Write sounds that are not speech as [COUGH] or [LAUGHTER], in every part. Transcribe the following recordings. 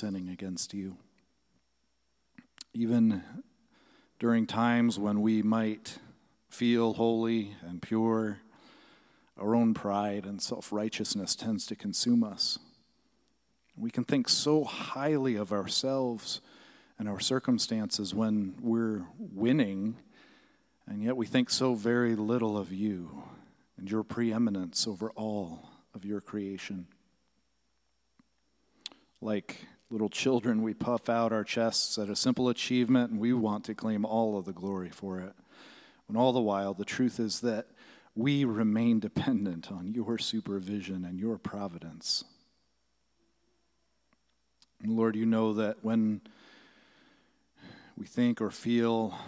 sinning against you. Even during times when we might feel holy and pure, our own pride and self righteousness tends to consume us. We can think so highly of ourselves and our circumstances when we're winning, and yet we think so very little of you and your preeminence over all of your creation. Like little children, we puff out our chests at a simple achievement and we want to claim all of the glory for it. When all the while, the truth is that we remain dependent on your supervision and your providence. And Lord, you know that when we think or feel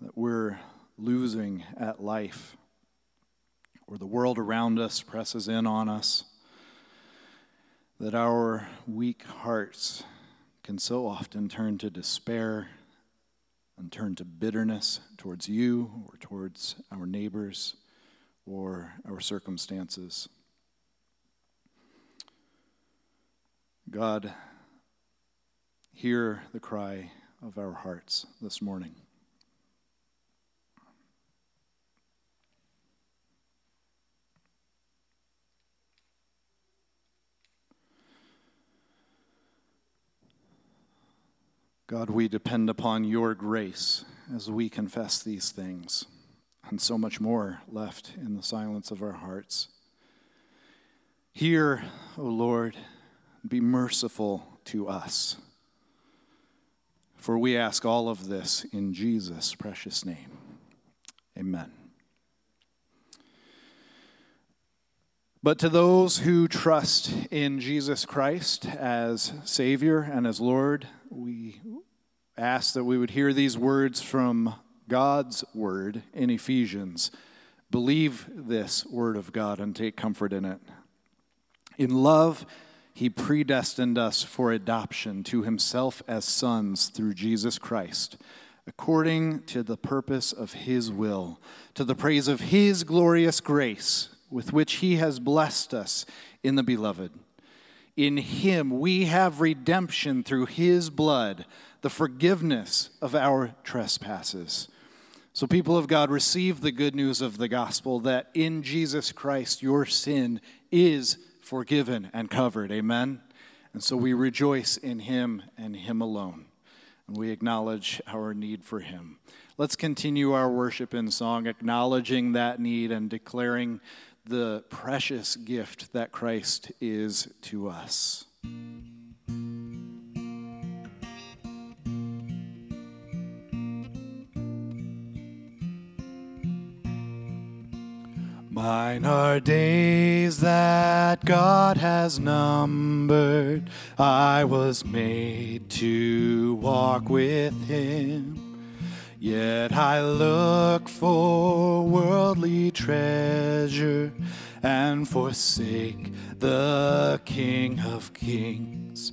that we're losing at life, or the world around us presses in on us, that our weak hearts can so often turn to despair and turn to bitterness towards you or towards our neighbors or our circumstances. God, hear the cry of our hearts this morning. God, we depend upon your grace as we confess these things, and so much more left in the silence of our hearts. Hear, O Lord, be merciful to us. For we ask all of this in Jesus' precious name. Amen. But to those who trust in Jesus Christ as Savior and as Lord, we ask that we would hear these words from God's Word in Ephesians. Believe this Word of God and take comfort in it. In love, He predestined us for adoption to Himself as sons through Jesus Christ, according to the purpose of His will, to the praise of His glorious grace with which He has blessed us in the Beloved. In Him we have redemption through His blood, the forgiveness of our trespasses. So, people of God, receive the good news of the gospel that in Jesus Christ your sin is forgiven and covered. Amen? And so we rejoice in Him and Him alone. And we acknowledge our need for Him. Let's continue our worship in song, acknowledging that need and declaring the precious gift that Christ is to us. Mine are days that God has numbered. I was made to walk with Him. Yet I look for worldly treasure and forsake the King of Kings.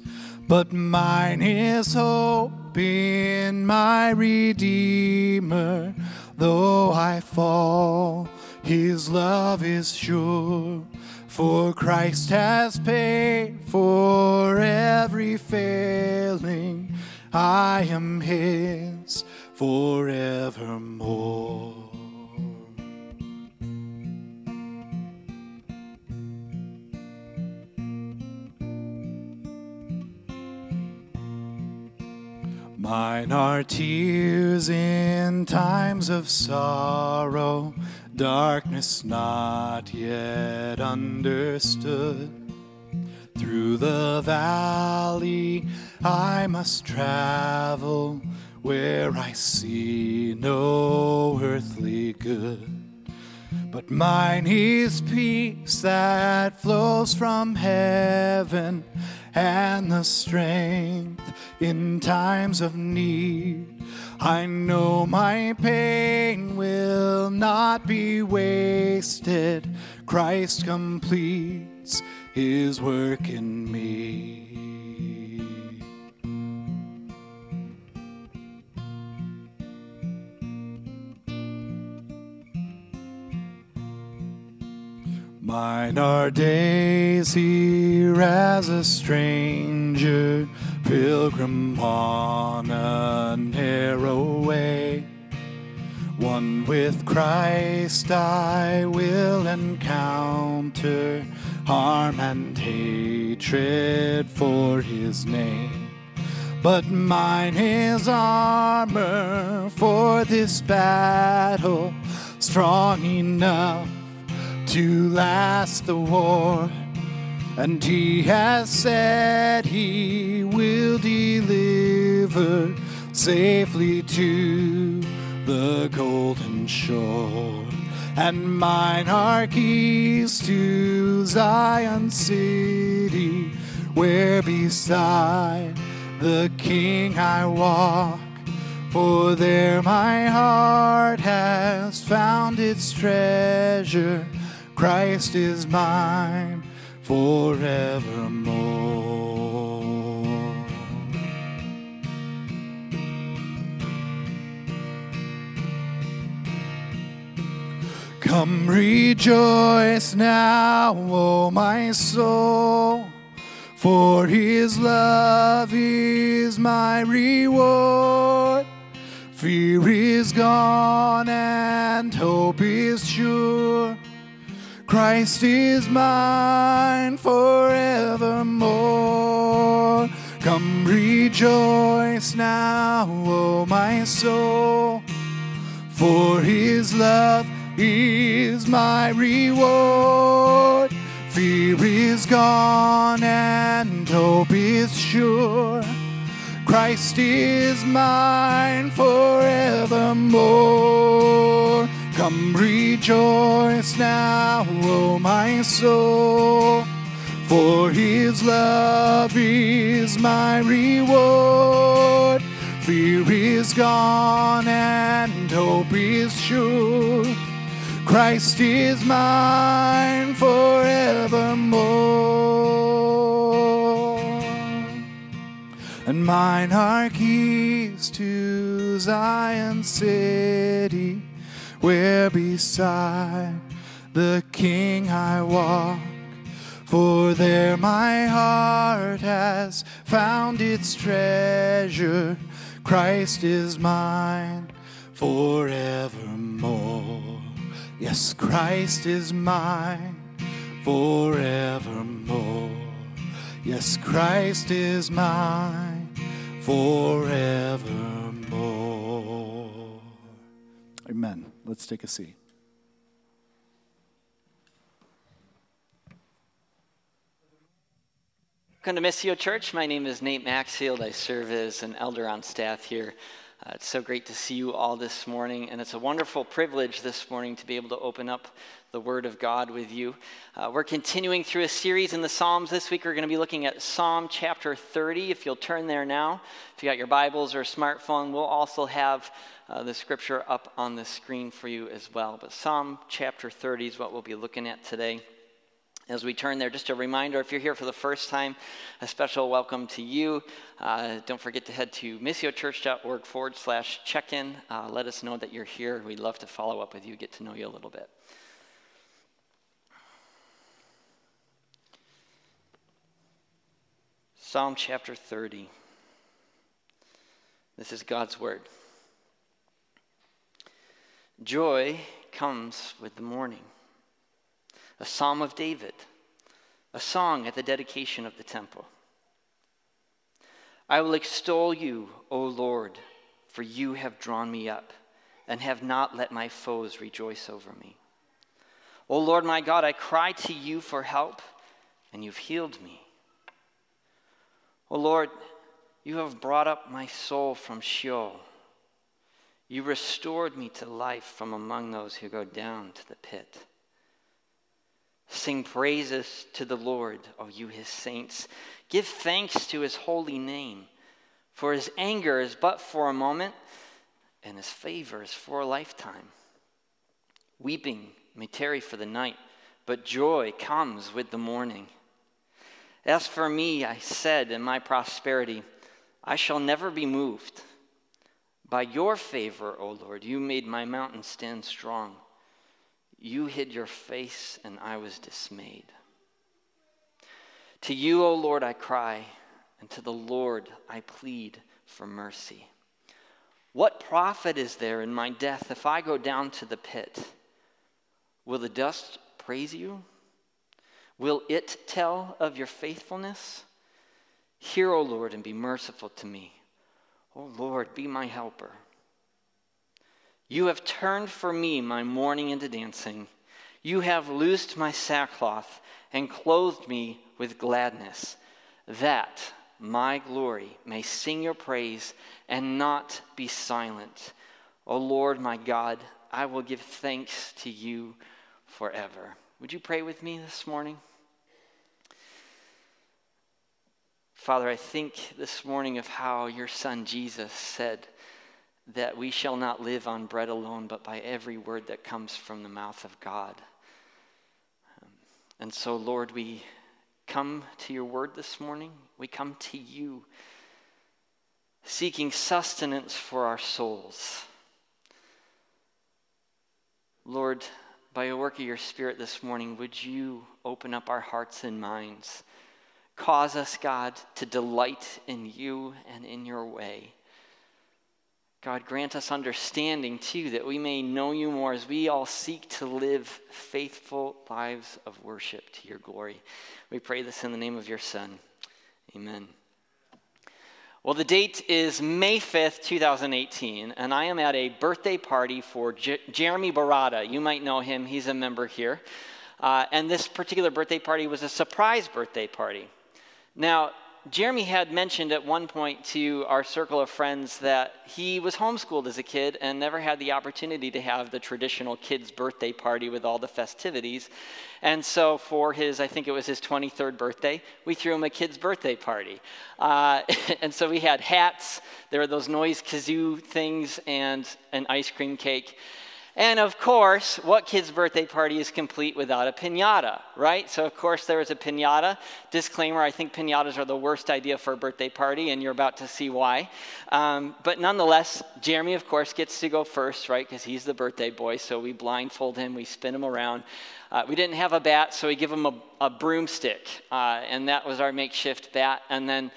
But mine is hope in my Redeemer. Though I fall, his love is sure. For Christ has paid for every failing. I am his forevermore. Mine are tears in times of sorrow, darkness not yet understood. Through the valley I must travel where I see no earthly good. But mine is peace that flows from heaven and the strength in times of need. I know my pain will not be wasted. Christ completes his work in me. Mine are days here as a stranger, pilgrim on a narrow way. One with Christ I will encounter harm and hatred for his name. But mine is armor for this battle, strong enough to last the war. And he has said he will deliver safely to the golden shore. And mine are keys to Zion city, where beside the King I walk. For there my heart has found its treasure. Christ is mine forevermore. Come rejoice now, O my soul, for his love is my reward. Fear is gone and hope is sure. Christ is mine forevermore. Come rejoice now, O my soul, for his love is my reward. Fear is gone and hope is sure. Christ is mine forevermore. Come rejoice now, O my soul, for his love is my reward. Fear is gone and hope is sure. Christ is mine forevermore. And mine are keys to Zion city where beside the King I walk. For there my heart has found its treasure. Christ is mine forevermore. Yes, Christ is mine forevermore. Yes, Christ is mine forevermore. Amen. Let's take a seat. Welcome to Missio Church. My name is Nate Maxfield. I serve as an elder on staff here. Uh, it's so great to see you all this morning, and it's a wonderful privilege this morning to be able to open up the Word of God with you. Uh, we're continuing through a series in the Psalms. This week we're going to be looking at Psalm chapter 30. If you'll turn there now, if you got your Bibles or smartphone, we'll also have uh, the scripture up on the screen for you as well. But Psalm chapter 30 is what we'll be looking at today. As we turn there, just a reminder if you're here for the first time, a special welcome to you. Uh, don't forget to head to missiochurch.org forward slash check in. Uh, let us know that you're here. We'd love to follow up with you, get to know you a little bit. Psalm chapter 30. This is God's word. Joy comes with the morning a psalm of David, a song at the dedication of the temple. I will extol you, O Lord, for you have drawn me up and have not let my foes rejoice over me. O Lord my God, I cry to you for help, and you've healed me. O Lord, you have brought up my soul from Sheol. You restored me to life from among those who go down to the pit. Sing praises to the Lord, O you his saints. Give thanks to his holy name. For his anger is but for a moment, and his favor is for a lifetime. Weeping may tarry for the night, but joy comes with the morning. As for me, I said in my prosperity, I shall never be moved. By your favor, O Lord, you made my mountain stand strong. You hid your face, and I was dismayed. To you, O Lord, I cry, and to the Lord I plead for mercy. What profit is there in my death if I go down to the pit? Will the dust praise you? Will it tell of your faithfulness? Hear, O Lord, and be merciful to me. O Lord, be my helper. You have turned for me my mourning into dancing. You have loosed my sackcloth and clothed me with gladness, that my glory may sing your praise and not be silent. O Lord my God, I will give thanks to you forever. Would you pray with me this morning? Father, I think this morning of how your son Jesus said that we shall not live on bread alone, but by every word that comes from the mouth of God. And so, Lord, we come to your word this morning. We come to you seeking sustenance for our souls. Lord, by a work of your Spirit this morning, would you open up our hearts and minds? Cause us, God, to delight in you and in your way. God, grant us understanding too, that we may know you more as we all seek to live faithful lives of worship to your glory. We pray this in the name of your Son. Amen. Well, the date is May 5th, 2018, and I am at a birthday party for J- Jeremy Barada. You might know him, he's a member here. Uh, and this particular birthday party was a surprise birthday party. Now, Jeremy had mentioned at one point to our circle of friends that he was homeschooled as a kid and never had the opportunity to have the traditional kid's birthday party with all the festivities. And so, for his, I think it was his 23rd birthday, we threw him a kid's birthday party. Uh, [LAUGHS] and so, we had hats, there were those noise kazoo things, and an ice cream cake. And of course, what kid's birthday party is complete without a pinata, right? So, of course, there was a pinata. Disclaimer I think pinatas are the worst idea for a birthday party, and you're about to see why. Um, but nonetheless, Jeremy, of course, gets to go first, right? Because he's the birthday boy. So, we blindfold him, we spin him around. Uh, we didn't have a bat, so we give him a, a broomstick, uh, and that was our makeshift bat. And then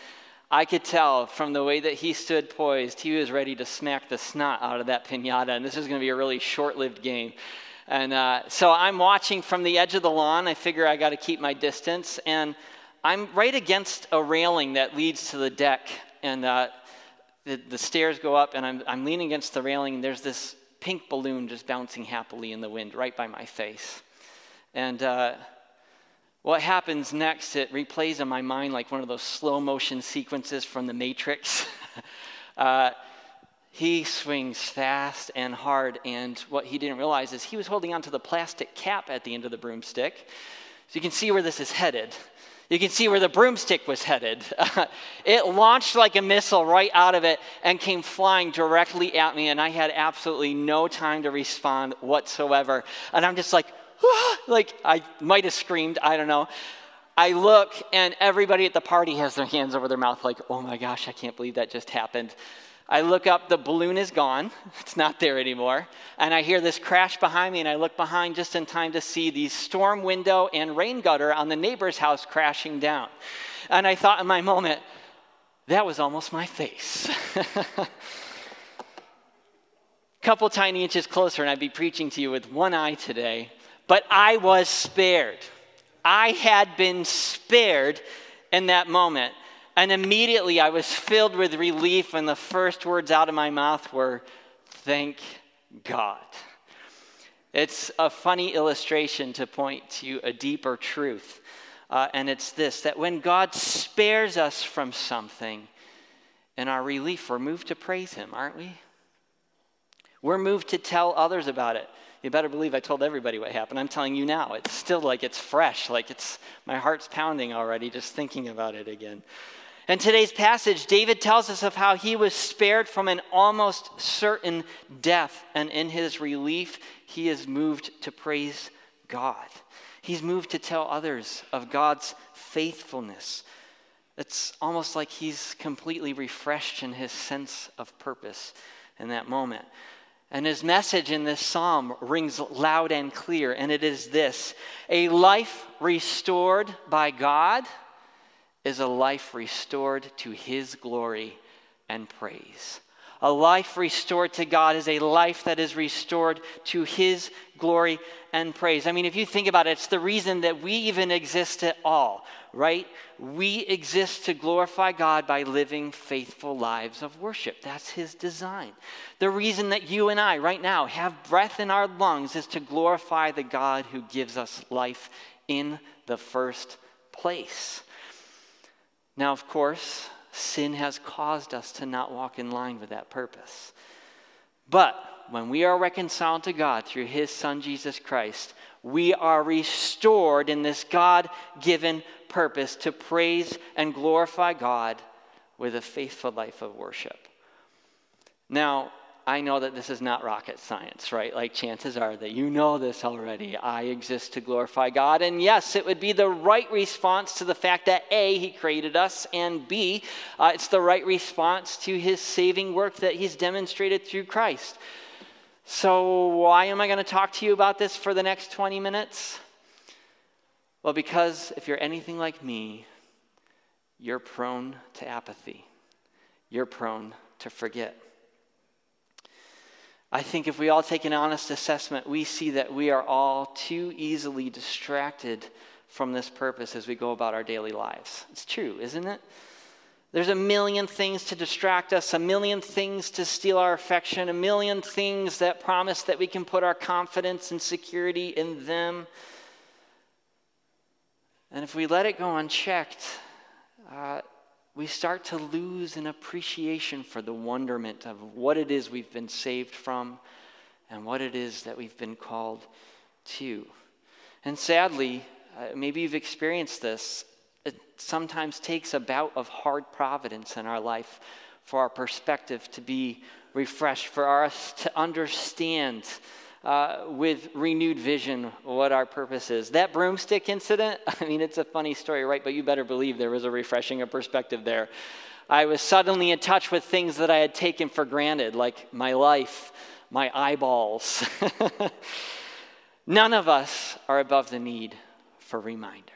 I could tell from the way that he stood poised, he was ready to smack the snot out of that pinata, and this is going to be a really short lived game. And uh, so I'm watching from the edge of the lawn. I figure I got to keep my distance, and I'm right against a railing that leads to the deck, and uh, the, the, stairs go up, and I'm, I'm leaning against the railing, and there's this pink balloon just bouncing happily in the wind right by my face. And uh, what happens next, it replays in my mind like one of those slow motion sequences from The Matrix. [LAUGHS] uh, he swings fast and hard, and what he didn't realize is he was holding onto the plastic cap at the end of the broomstick. So you can see where this is headed. You can see where the broomstick was headed. [LAUGHS] it launched like a missile right out of it and came flying directly at me, and I had absolutely no time to respond whatsoever. And I'm just like, like I might have screamed, I don't know. I look and everybody at the party has their hands over their mouth, like, oh my gosh, I can't believe that just happened. I look up, the balloon is gone. [LAUGHS] It's not there anymore. And I hear this crash behind me, and I look behind just in time to see the storm window and rain gutter on the neighbor's house crashing down. And I thought in my moment, that was almost my face. A [LAUGHS] couple tiny inches closer, and I'd be preaching to you with one eye today. But I was spared. I had been spared in that moment. And immediately I was filled with relief, and the first words out of my mouth were, Thank God. It's a funny illustration to point to a deeper truth. Uh, and it's this that when God spares us from something, in our relief, we're moved to praise Him, aren't we? We're moved to tell others about it. You better believe I told everybody what happened. I'm telling you now. It's still like it's fresh, like it's my heart's pounding already just thinking about it again. In today's passage, David tells us of how he was spared from an almost certain death, and in his relief, he is moved to praise God. He's moved to tell others of God's faithfulness. It's almost like he's completely refreshed in his sense of purpose in that moment. And his message in this psalm rings loud and clear, and it is this A life restored by God is a life restored to his glory and praise. A life restored to God is a life that is restored to His glory and praise. I mean, if you think about it, it's the reason that we even exist at all, right? We exist to glorify God by living faithful lives of worship. That's His design. The reason that you and I, right now, have breath in our lungs is to glorify the God who gives us life in the first place. Now, of course, sin has caused us to not walk in line with that purpose. But when we are reconciled to God through His Son Jesus Christ, we are restored in this God given purpose to praise and glorify God with a faithful life of worship. Now, I know that this is not rocket science, right? Like, chances are that you know this already. I exist to glorify God. And yes, it would be the right response to the fact that A, He created us, and B, uh, it's the right response to His saving work that He's demonstrated through Christ. So, why am I going to talk to you about this for the next 20 minutes? Well, because if you're anything like me, you're prone to apathy, you're prone to forget. I think if we all take an honest assessment, we see that we are all too easily distracted from this purpose as we go about our daily lives. It's true, isn't it? There's a million things to distract us, a million things to steal our affection, a million things that promise that we can put our confidence and security in them. And if we let it go unchecked, uh, we start to lose an appreciation for the wonderment of what it is we've been saved from and what it is that we've been called to. And sadly, uh, maybe you've experienced this. It sometimes takes a bout of hard providence in our life for our perspective to be refreshed, for us to understand uh, with renewed vision what our purpose is. That broomstick incident, [LAUGHS] I mean, it's a funny story, right? But you better believe there was a refreshing of perspective there. I was suddenly in touch with things that I had taken for granted, like my life, my eyeballs. [LAUGHS] None of us are above the need for reminder.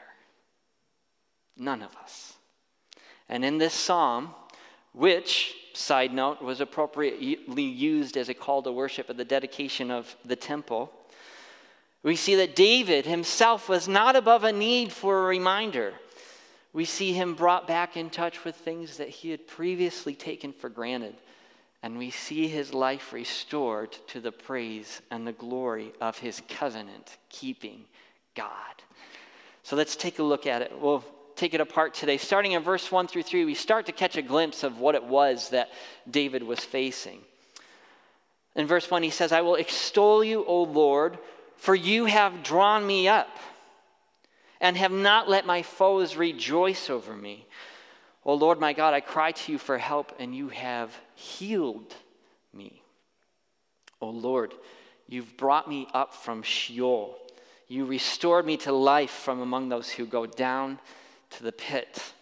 None of us. And in this psalm, which side note, was appropriately used as a call to worship at the dedication of the temple. We see that David himself was not above a need for a reminder. We see him brought back in touch with things that he had previously taken for granted. And we see his life restored to the praise and the glory of his covenant keeping God. So let's take a look at it. We'll take it apart today. Starting in verse 1 through 3, we start to catch a glimpse of what it was that David was facing. In verse 1, he says, I will extol you, O Lord, for you have drawn me up and have not let my foes rejoice over me. O Lord my God, I cry to you for help, and you have healed me. O Lord, you've brought me up from Sheol. You restored me to life from among those who go down to the pit.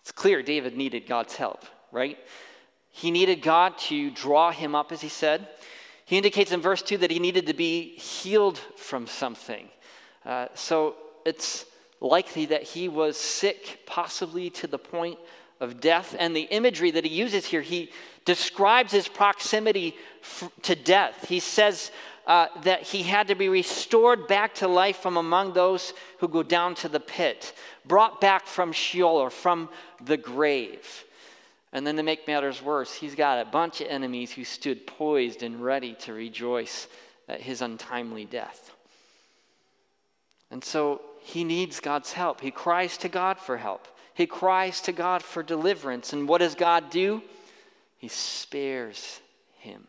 It's clear David needed God's help, right? He needed God to draw him up, as he said. He indicates in verse 2 that he needed to be healed from something. Uh, so it's likely that he was sick, possibly to the point of death. And the imagery that he uses here, he describes his proximity f- to death. He says, uh, that he had to be restored back to life from among those who go down to the pit, brought back from Sheol or from the grave. And then to make matters worse, he's got a bunch of enemies who stood poised and ready to rejoice at his untimely death. And so he needs God's help. He cries to God for help. He cries to God for deliverance. And what does God do? He spares him.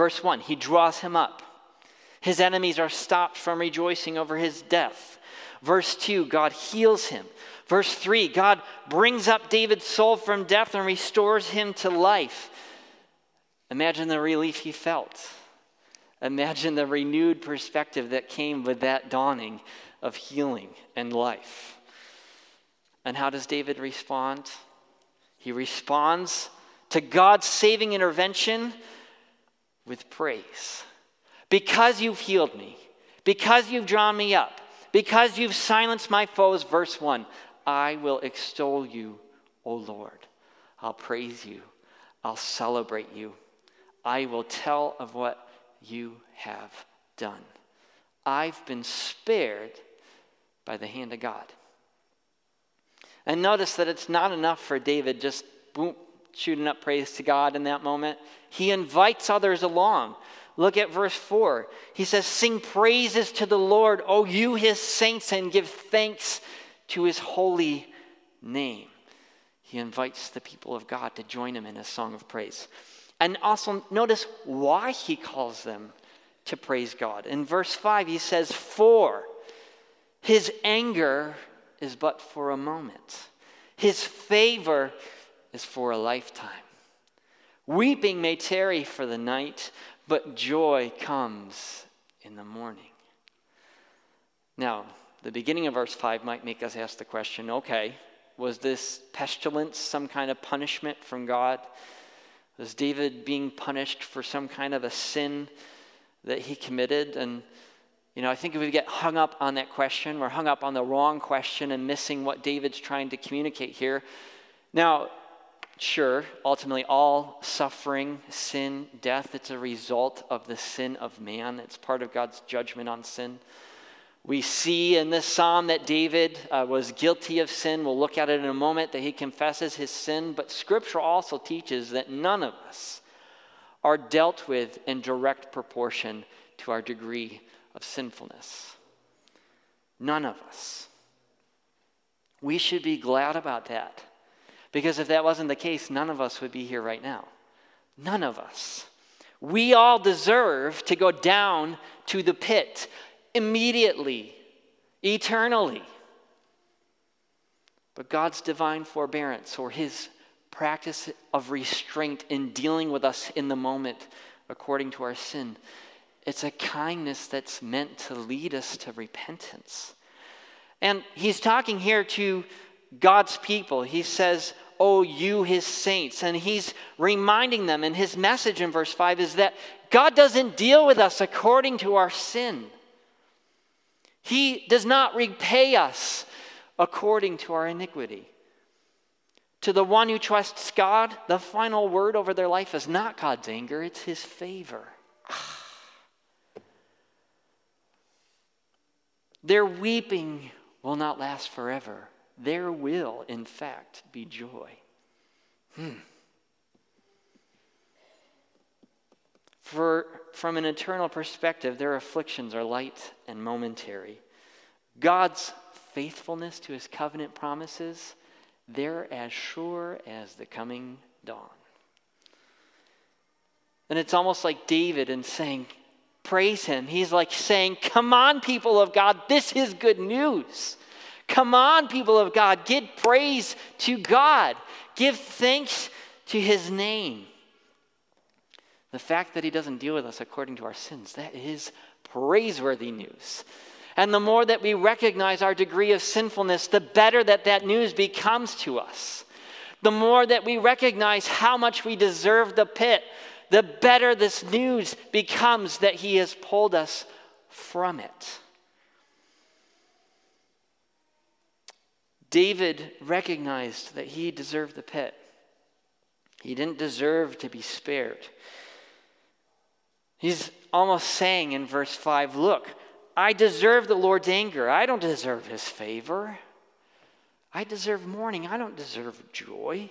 Verse 1 He draws him up. His enemies are stopped from rejoicing over his death. Verse 2 God heals him. Verse 3 God brings up David's soul from death and restores him to life. Imagine the relief he felt. Imagine the renewed perspective that came with that dawning of healing and life. And how does David respond? He responds to God's saving intervention with praise. Because you've healed me, because you've drawn me up, Because you've silenced my foes, verse 1, I will extol you, O Lord. I'll praise you. I'll celebrate you. I will tell of what you have done. I've been spared by the hand of God. And notice that it's not enough for David just boom, shooting up praise to God in that moment. He invites others along. Look at verse 4. He says, Sing praises to the Lord, O you his saints, and give thanks to his holy name. He invites the people of God to join him in a song of praise. And also notice why he calls them to praise God. In verse 5, he says, For his anger is but for a moment, his favor is for a lifetime. Weeping may tarry for the night, but joy comes in the morning. Now, the beginning of verse 5 might make us ask the question okay, was this pestilence some kind of punishment from God? Was David being punished for some kind of a sin that he committed? And, you know, I think if we get hung up on that question, we're hung up on the wrong question and missing what David's trying to communicate here. Now, sure, ultimately, all suffering, sin, death, it's a result of the sin of man. It's part of God's judgment on sin. We see in this psalm that David uh, was guilty of sin. We'll look at it in a moment that he confesses his sin. But scripture also teaches that none of us are dealt with in direct proportion to our degree of sinfulness. None of us. We should be glad about that. Because if that wasn't the case, none of us would be here right now. None of us. We all deserve to go down to the pit immediately, eternally. But God's divine forbearance or his practice of restraint in dealing with us in the moment according to our sin, it's a kindness that's meant to lead us to repentance. And he's talking here to God's people. He says, Oh, you, his saints. And he's reminding them, and his message in verse 5 is that God doesn't deal with us according to our sin. He does not repay us according to our iniquity. To the one who trusts God, the final word over their life is not God's anger, it's his favor. [SIGHS] Their weeping will not last forever. There will, in fact, be joy. Hmm. For from an eternal perspective, their afflictions are light and momentary. God's faithfulness to his covenant promises, they're as sure as the coming dawn. And it's almost like David in saying, Praise him. He's like saying, Come on, people of God, this is good news. Come on, people of God, give praise to God, give thanks to his name. The fact that he doesn't deal with us according to our sins, that is praiseworthy news. And the more that we recognize our degree of sinfulness, the better that that news becomes to us. The more that we recognize how much we deserve the pit, the better this news becomes that he has pulled us from it. David recognized that he deserved the pit. He didn't deserve to be spared. He's almost saying in verse 5 Look, I deserve the Lord's anger. I don't deserve his favor. I deserve mourning. I don't deserve joy.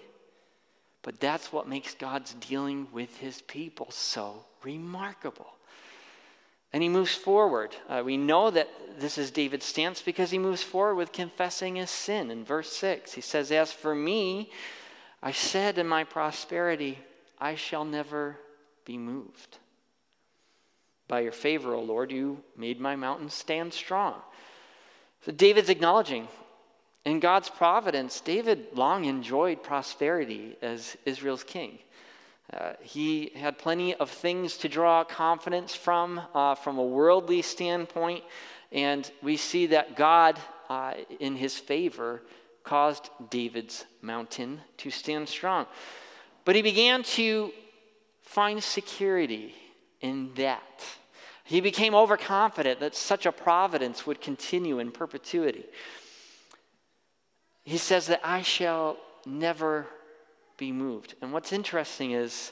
But that's what makes God's dealing with his people so remarkable. And he moves forward. Uh, we know that this is David's stance because he moves forward with confessing his sin. In verse 6, he says, As for me, I said in my prosperity, I shall never be moved. By your favor, O Lord, you made my mountain stand strong. So David's acknowledging in God's providence, David long enjoyed prosperity as Israel's king. Uh, he had plenty of things to draw confidence from, uh, from a worldly standpoint, and we see that God, uh, in his favor, caused David's mountain to stand strong. But he began to find security in that. He became overconfident that such a providence would continue in perpetuity. He says that I shall never be moved. And what's interesting is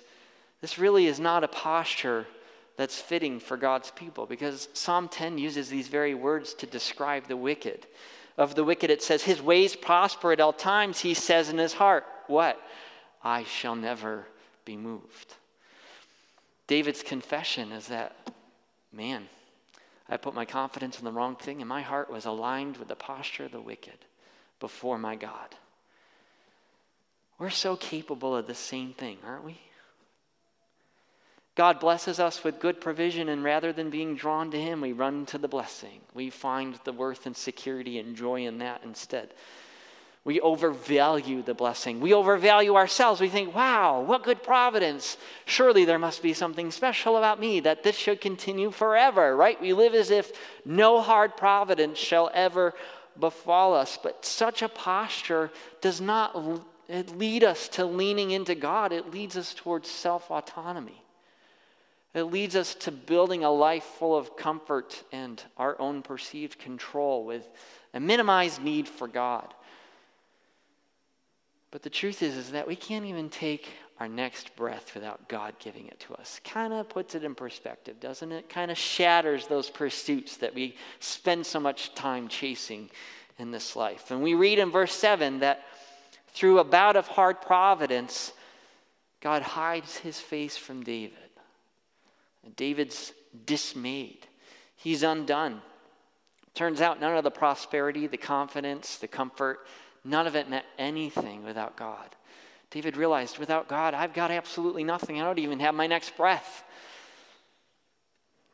this really is not a posture that's fitting for God's people because Psalm 10 uses these very words to describe the wicked. Of the wicked, it says, His ways prosper at all times. He says in his heart, What? I shall never be moved. David's confession is that, man, I put my confidence in the wrong thing, and my heart was aligned with the posture of the wicked before my God. We're so capable of the same thing, aren't we? God blesses us with good provision, and rather than being drawn to Him, we run to the blessing. We find the worth and security and joy in that instead. We overvalue the blessing. We overvalue ourselves. We think, wow, what good providence. Surely there must be something special about me that this should continue forever, right? We live as if no hard providence shall ever befall us. But such a posture does not lead us to leaning into God, it leads us towards self autonomy. It leads us to building a life full of comfort and our own perceived control with a minimized need for God. But the truth is, is that we can't even take our next breath without God giving it to us. Kind of puts it in perspective, doesn't it? Kind of shatters those pursuits that we spend so much time chasing in this life. And we read in verse 7 that through a bout of hard providence, God hides his face from David. And David's dismayed. He's undone. Turns out none of the prosperity, the confidence, the comfort, none of it meant anything without God. David realized, without God, I've got absolutely nothing. I don't even have my next breath.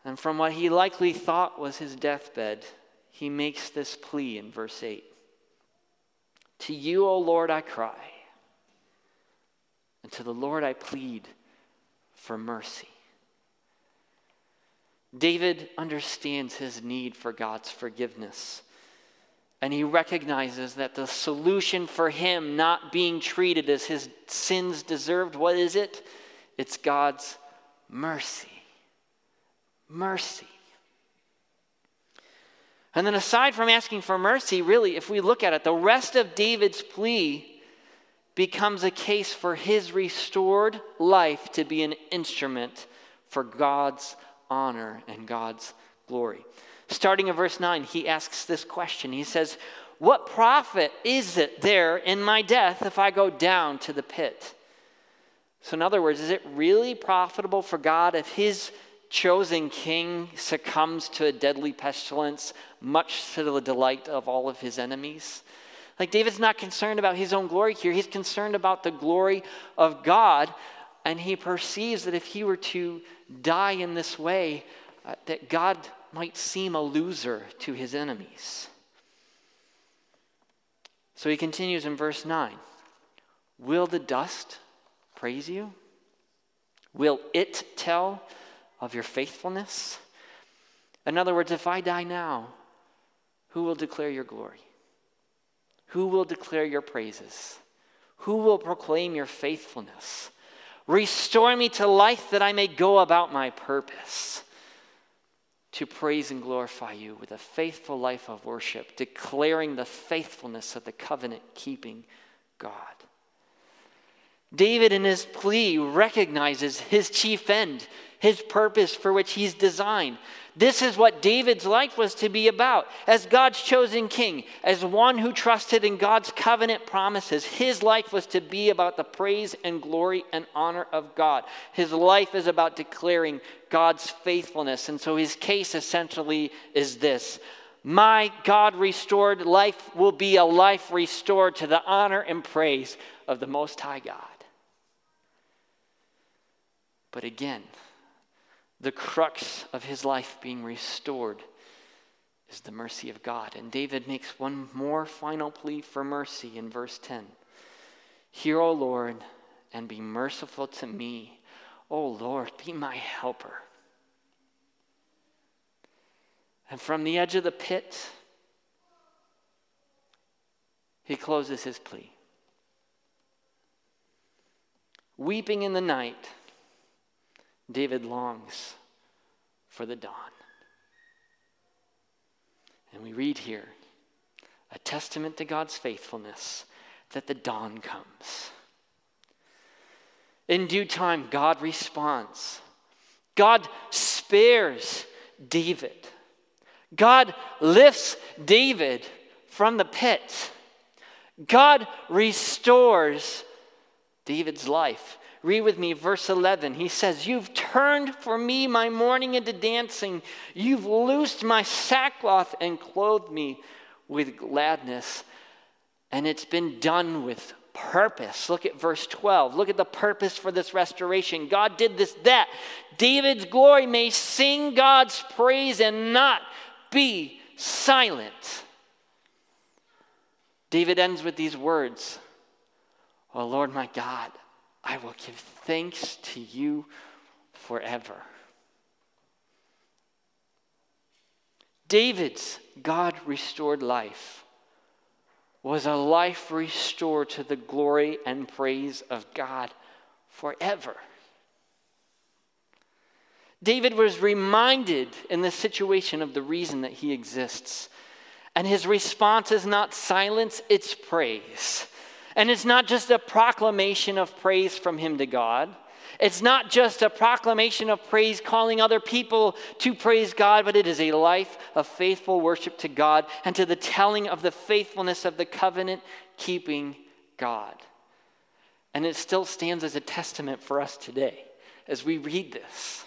And from what he likely thought was his deathbed, he makes this plea in verse 8 To you, O Lord, I cry, and to the Lord I plead for mercy. David understands his need for God's forgiveness. And he recognizes that the solution for him not being treated as his sins deserved, what is it? It's God's mercy. Mercy. And then, aside from asking for mercy, really, if we look at it, the rest of David's plea becomes a case for his restored life to be an instrument for God's honor and God's glory. Starting in verse 9, he asks this question. He says, What profit is it there in my death if I go down to the pit? So, in other words, is it really profitable for God if his chosen king succumbs to a deadly pestilence, much to the delight of all of his enemies? Like, David's not concerned about his own glory here, he's concerned about the glory of God. And he perceives that if he were to die in this way, uh, that God might seem a loser to his enemies. So he continues in verse 9 Will the dust praise you? Will it tell of your faithfulness? In other words, if I die now, who will declare your glory? Who will declare your praises? Who will proclaim your faithfulness? Restore me to life that I may go about my purpose to praise and glorify you with a faithful life of worship, declaring the faithfulness of the covenant keeping God. David, in his plea, recognizes his chief end, his purpose for which he's designed. This is what David's life was to be about. As God's chosen king, as one who trusted in God's covenant promises, his life was to be about the praise and glory and honor of God. His life is about declaring God's faithfulness. And so his case essentially is this My God restored life will be a life restored to the honor and praise of the Most High God. But again, the crux of his life being restored is the mercy of God. And David makes one more final plea for mercy in verse 10 Hear, O Lord, and be merciful to me. O Lord, be my helper. And from the edge of the pit, he closes his plea. Weeping in the night, David longs for the dawn. And we read here a testament to God's faithfulness that the dawn comes. In due time, God responds. God spares David. God lifts David from the pit. God restores David's life. Read with me verse 11. He says, You've turned for me my mourning into dancing. You've loosed my sackcloth and clothed me with gladness. And it's been done with purpose. Look at verse 12. Look at the purpose for this restoration. God did this, that. David's glory may sing God's praise and not be silent. David ends with these words Oh Lord my God, I will give thanks to you forever. David's God restored life was a life restored to the glory and praise of God forever. David was reminded in this situation of the reason that he exists. And his response is not silence, it's praise. And it's not just a proclamation of praise from him to God. It's not just a proclamation of praise calling other people to praise God, but it is a life of faithful worship to God and to the telling of the faithfulness of the covenant keeping God. And it still stands as a testament for us today as we read this.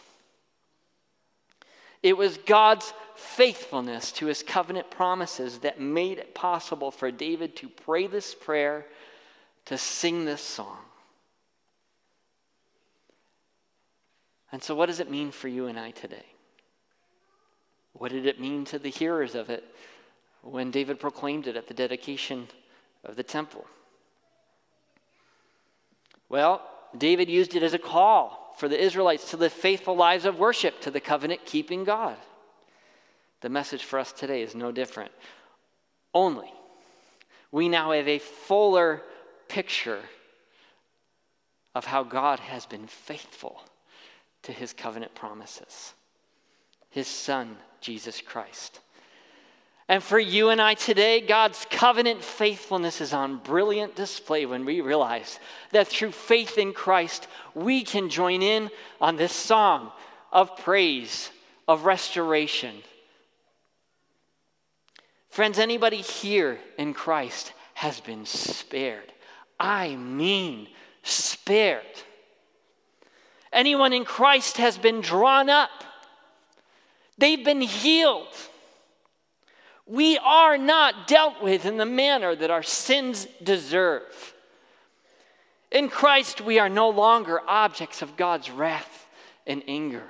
It was God's faithfulness to his covenant promises that made it possible for David to pray this prayer to sing this song. And so, what does it mean for you and I today? What did it mean to the hearers of it when David proclaimed it at the dedication of the temple? Well, David used it as a call for the Israelites to live faithful lives of worship to the covenant keeping God. The message for us today is no different. Only we now have a fuller picture of how God has been faithful to his covenant promises. His son, Jesus Christ. And for you and I today, God's covenant faithfulness is on brilliant display when we realize that through faith in Christ, we can join in on this song of praise, of restoration. Friends, anybody here in Christ has been spared. I mean spared. Anyone in Christ has been drawn up, they've been healed. We are not dealt with in the manner that our sins deserve. In Christ, we are no longer objects of God's wrath and anger.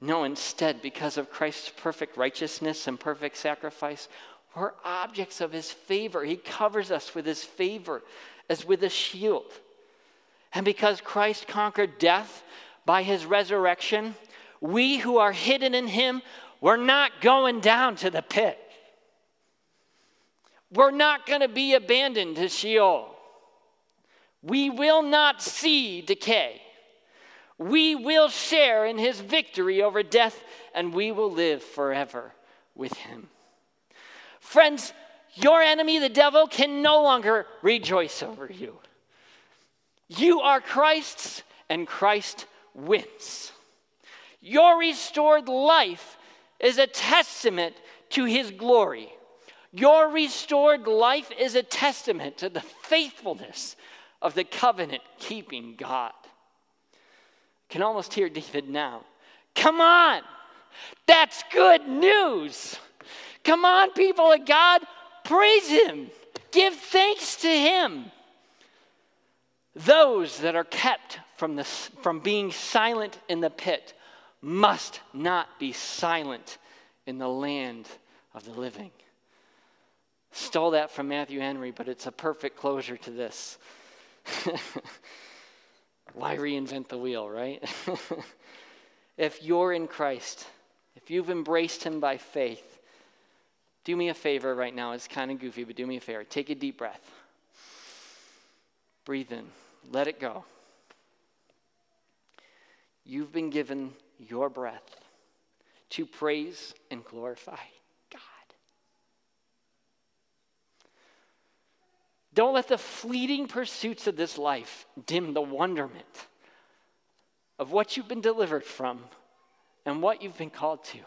No, instead, because of Christ's perfect righteousness and perfect sacrifice, we're objects of his favor. He covers us with his favor as with a shield. And because Christ conquered death by his resurrection, we who are hidden in him, we're not going down to the pit. We're not going to be abandoned to Sheol. We will not see decay. We will share in his victory over death, and we will live forever with him. Friends, your enemy, the devil, can no longer rejoice over you. You are Christ's, and Christ wins. Your restored life is a testament to his glory. Your restored life is a testament to the faithfulness of the covenant keeping God. I can almost hear David now. Come on, that's good news. Come on, people of God, praise Him, give thanks to Him. Those that are kept from, the, from being silent in the pit must not be silent in the land of the living. Stole that from Matthew Henry, but it's a perfect closure to this. [LAUGHS] Why reinvent the wheel, right? [LAUGHS] if you're in Christ, if you've embraced Him by faith, do me a favor right now. It's kind of goofy, but do me a favor. Take a deep breath. Breathe in. Let it go. You've been given your breath. to praise and glorify God. Don't let the fleeting pursuits of this life dim the wonderment of what you've been delivered from and what you've been called to.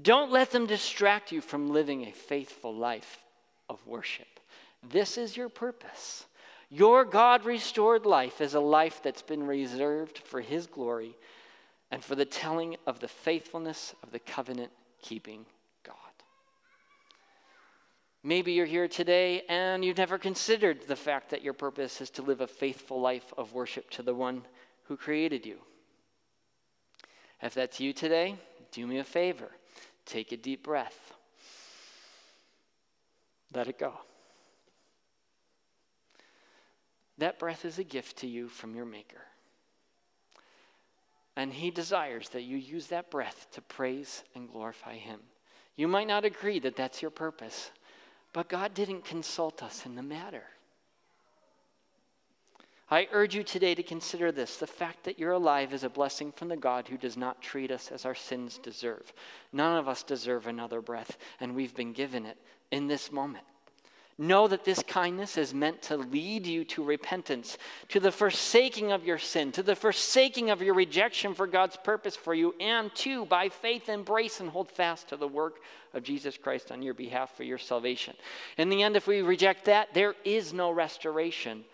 Don't let them distract you from living a faithful life of worship. This is your purpose. Your God restored life is a life that's been reserved for His glory and for the telling of the faithfulness of the covenant keeping God. Maybe you're here today and you've never considered the fact that your purpose is to live a faithful life of worship to the one who created you. If that's you today, do me a favor. Take a deep breath. Let it go. That breath is a gift to you from your Maker. And He desires that you use that breath to praise and glorify Him. You might not agree that that's your purpose, but God didn't consult us in the matter. I urge you today to consider this the fact that you're alive is a blessing from the God who does not treat us as our sins deserve. None of us deserve another breath, and we've been given it in this moment. Know that this kindness is meant to lead you to repentance, to the forsaking of your sin, to the forsaking of your rejection for God's purpose for you, and to, by faith, embrace and hold fast to the work of Jesus Christ on your behalf for your salvation. In the end, if we reject that, there is no restoration.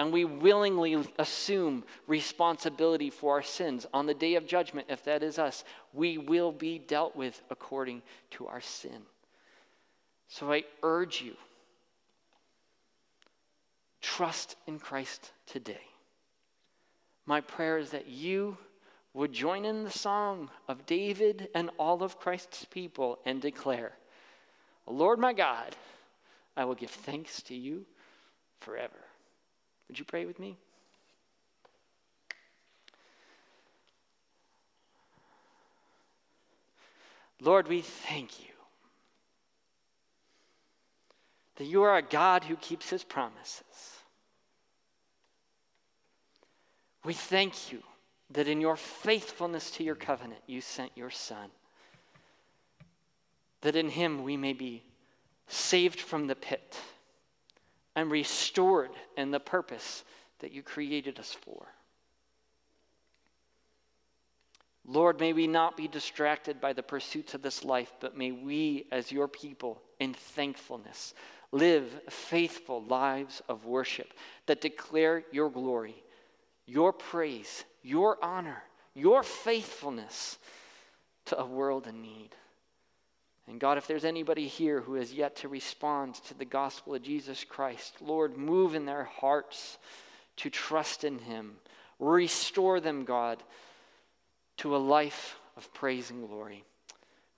And we willingly assume responsibility for our sins. On the day of judgment, if that is us, we will be dealt with according to our sin. So I urge you Trust in Christ today. My prayer is that you would join in the song of David and all of Christ's people and declare, Lord my God, I will give thanks to you forever. Would you pray with me? Lord, we thank you that you are a God who keeps his promises. We thank you that in your faithfulness to your covenant, you sent your Son, that in him we may be saved from the pit and restored in the purpose that you created us for. Lord, may we not be distracted by the pursuits of this life, but may we, as your people, in thankfulness, live faithful lives of worship that declare your glory, your praise, your honor, your faithfulness to a world in need. And God, if there's anybody here who has yet to respond to the gospel of Jesus Christ, Lord, move in their hearts to trust in Him. Restore them, God, to a life of praise and glory.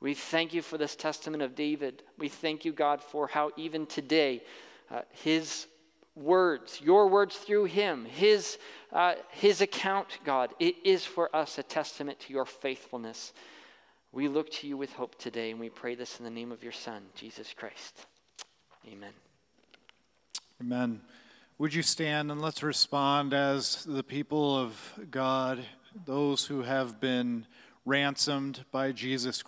We thank you for this testament of David. We thank you, God, for how even today uh, his words, your words through him, his, uh, his account, God, it is for us a testament to your faithfulness. We look to you with hope today, and we pray this in the name of your Son, Jesus Christ. Amen. Amen. Would you stand and let's respond as the people of God, those who have been ransomed by Jesus Christ.